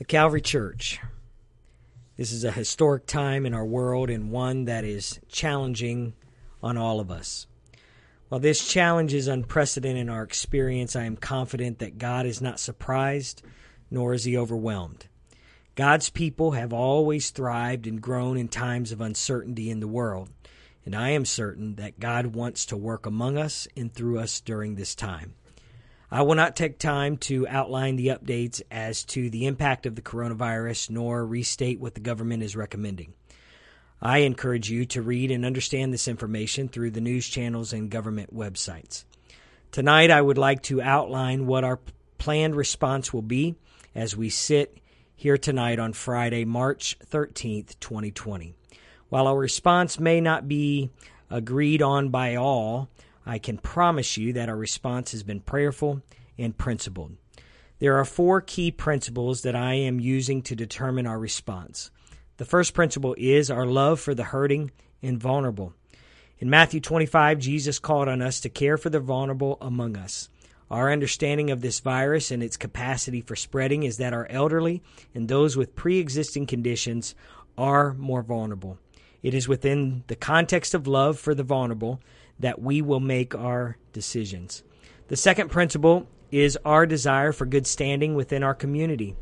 The Calvary Church. This is a historic time in our world and one that is challenging on all of us. While this challenge is unprecedented in our experience, I am confident that God is not surprised, nor is he overwhelmed. God's people have always thrived and grown in times of uncertainty in the world, and I am certain that God wants to work among us and through us during this time. I will not take time to outline the updates as to the impact of the coronavirus nor restate what the government is recommending. I encourage you to read and understand this information through the news channels and government websites. Tonight, I would like to outline what our planned response will be as we sit here tonight on Friday, March 13th, 2020. While our response may not be agreed on by all, I can promise you that our response has been prayerful and principled. There are four key principles that I am using to determine our response. The first principle is our love for the hurting and vulnerable. In Matthew 25, Jesus called on us to care for the vulnerable among us. Our understanding of this virus and its capacity for spreading is that our elderly and those with pre existing conditions are more vulnerable. It is within the context of love for the vulnerable that we will make our decisions. The second principle is our desire for good standing within our community.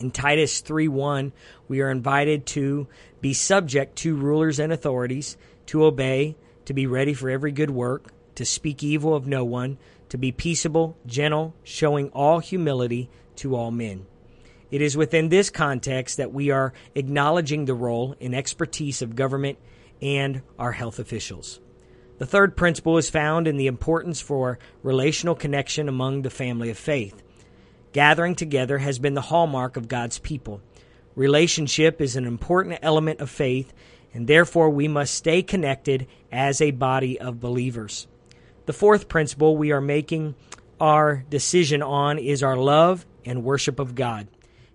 In Titus 3:1, we are invited to be subject to rulers and authorities, to obey, to be ready for every good work, to speak evil of no one, to be peaceable, gentle, showing all humility to all men. It is within this context that we are acknowledging the role and expertise of government and our health officials. The third principle is found in the importance for relational connection among the family of faith. Gathering together has been the hallmark of God's people. Relationship is an important element of faith, and therefore we must stay connected as a body of believers. The fourth principle we are making our decision on is our love and worship of God.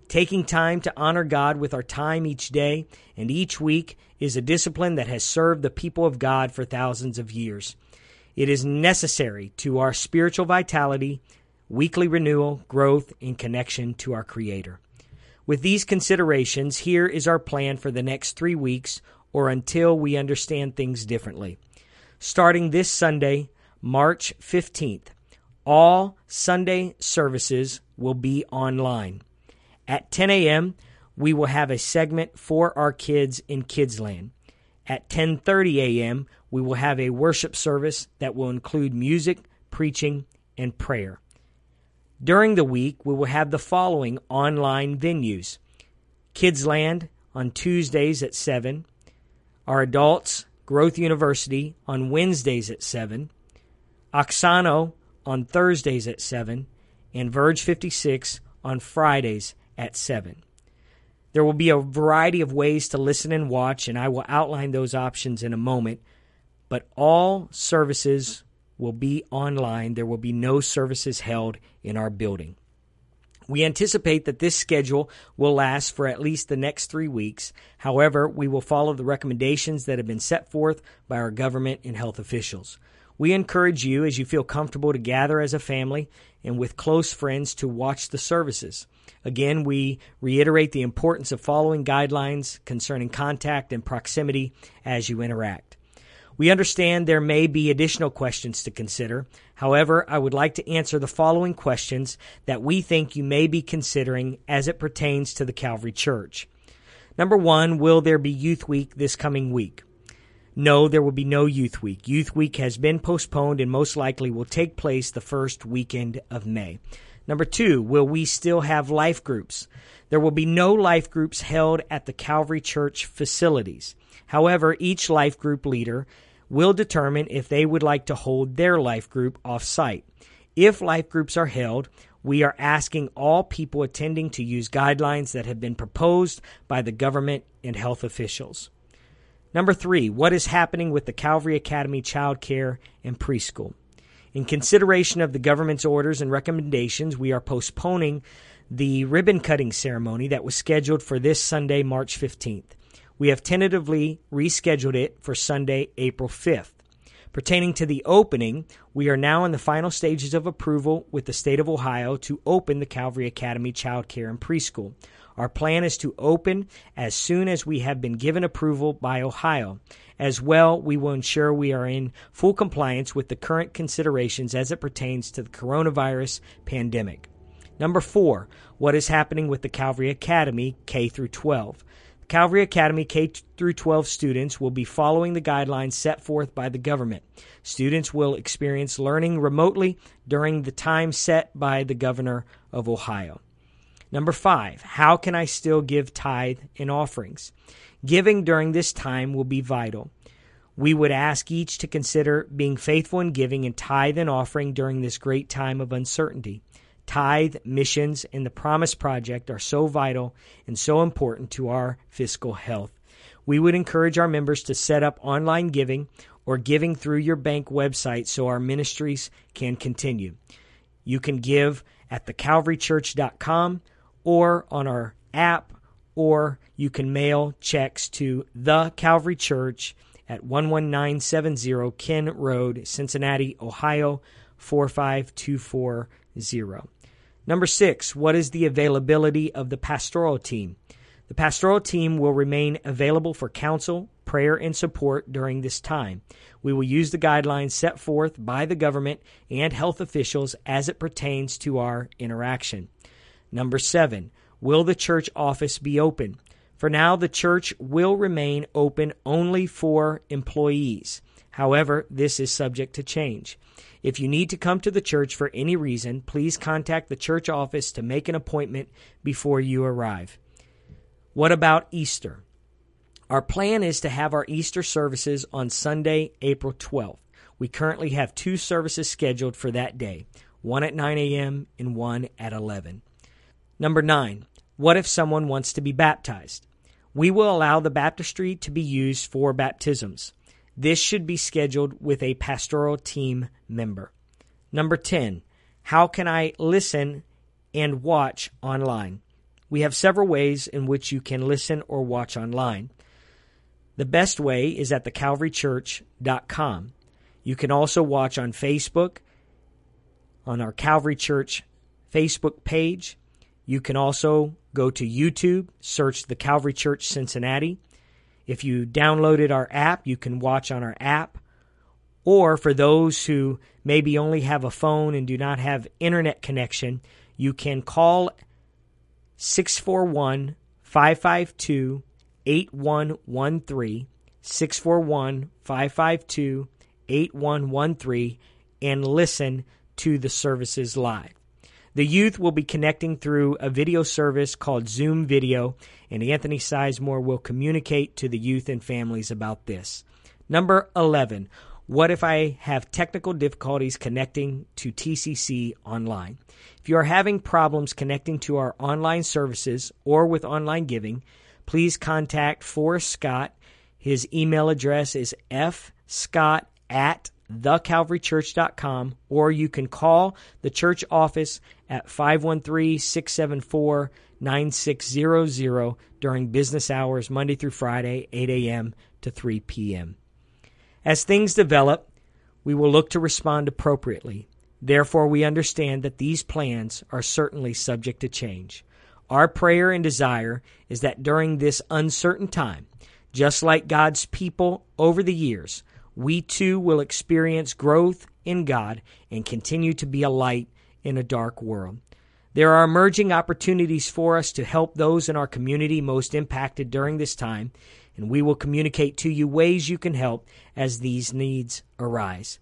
Taking time to honor God with our time each day and each week is a discipline that has served the people of God for thousands of years. It is necessary to our spiritual vitality, weekly renewal, growth, and connection to our Creator. With these considerations, here is our plan for the next three weeks or until we understand things differently. Starting this Sunday, March 15th, all Sunday services will be online. At 10 a.m., we will have a segment for our kids in Kidsland. At 10:30 a.m., we will have a worship service that will include music, preaching, and prayer. During the week, we will have the following online venues. Kidsland on Tuesdays at 7, our adults Growth University on Wednesdays at 7, Oxano on Thursdays at 7, and Verge 56 on Fridays at 7. There will be a variety of ways to listen and watch, and I will outline those options in a moment. But all services will be online. There will be no services held in our building. We anticipate that this schedule will last for at least the next three weeks. However, we will follow the recommendations that have been set forth by our government and health officials. We encourage you, as you feel comfortable, to gather as a family and with close friends to watch the services. Again, we reiterate the importance of following guidelines concerning contact and proximity as you interact. We understand there may be additional questions to consider. However, I would like to answer the following questions that we think you may be considering as it pertains to the Calvary Church. Number one, will there be Youth Week this coming week? No, there will be no Youth Week. Youth Week has been postponed and most likely will take place the first weekend of May. Number two, will we still have life groups? There will be no life groups held at the Calvary Church facilities. However, each life group leader will determine if they would like to hold their life group off site. If life groups are held, we are asking all people attending to use guidelines that have been proposed by the government and health officials. Number three, what is happening with the Calvary Academy Child Care and Preschool? In consideration of the government's orders and recommendations, we are postponing the ribbon cutting ceremony that was scheduled for this Sunday, March 15th. We have tentatively rescheduled it for Sunday, April 5th. Pertaining to the opening, we are now in the final stages of approval with the state of Ohio to open the Calvary Academy Child Care and Preschool. Our plan is to open as soon as we have been given approval by Ohio. As well, we will ensure we are in full compliance with the current considerations as it pertains to the coronavirus pandemic. Number four, what is happening with the Calvary Academy K through 12? Calvary Academy K through 12 students will be following the guidelines set forth by the government. Students will experience learning remotely during the time set by the governor of Ohio. Number five, how can I still give tithe and offerings? Giving during this time will be vital. We would ask each to consider being faithful in giving and tithe and offering during this great time of uncertainty. Tithe, missions, and the Promise Project are so vital and so important to our fiscal health. We would encourage our members to set up online giving or giving through your bank website so our ministries can continue. You can give at thecalvarychurch.com or on our app, or you can mail checks to the Calvary Church at 11970 Kenn Road, Cincinnati, Ohio 45240. Number six, what is the availability of the pastoral team? The pastoral team will remain available for counsel, prayer, and support during this time. We will use the guidelines set forth by the government and health officials as it pertains to our interaction. Number seven, will the church office be open? For now, the church will remain open only for employees. However, this is subject to change. If you need to come to the church for any reason, please contact the church office to make an appointment before you arrive. What about Easter? Our plan is to have our Easter services on Sunday, April 12th. We currently have two services scheduled for that day one at 9 a.m. and one at 11. Number nine, what if someone wants to be baptized? We will allow the baptistry to be used for baptisms. This should be scheduled with a pastoral team member. Number 10. How can I listen and watch online? We have several ways in which you can listen or watch online. The best way is at thecalvarychurch.com. You can also watch on Facebook, on our Calvary Church Facebook page. You can also go to YouTube, search the Calvary Church Cincinnati. If you downloaded our app, you can watch on our app. Or for those who maybe only have a phone and do not have internet connection, you can call 641 552 8113. 641 552 8113 and listen to the services live. The youth will be connecting through a video service called Zoom Video, and Anthony Sizemore will communicate to the youth and families about this. Number 11. What if I have technical difficulties connecting to TCC online? If you are having problems connecting to our online services or with online giving, please contact Forrest Scott. His email address is fscott at thecalvarychurch.com, or you can call the church office at 513 674 9600 during business hours, Monday through Friday, 8 a.m. to 3 p.m. As things develop, we will look to respond appropriately. Therefore, we understand that these plans are certainly subject to change. Our prayer and desire is that during this uncertain time, just like God's people over the years, we too will experience growth in God and continue to be a light in a dark world. There are emerging opportunities for us to help those in our community most impacted during this time, and we will communicate to you ways you can help as these needs arise.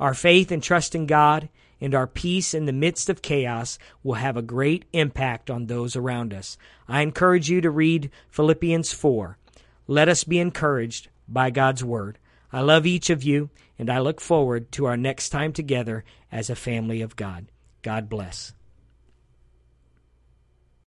Our faith and trust in God and our peace in the midst of chaos will have a great impact on those around us. I encourage you to read Philippians 4. Let us be encouraged by God's Word. I love each of you, and I look forward to our next time together as a family of God. God bless.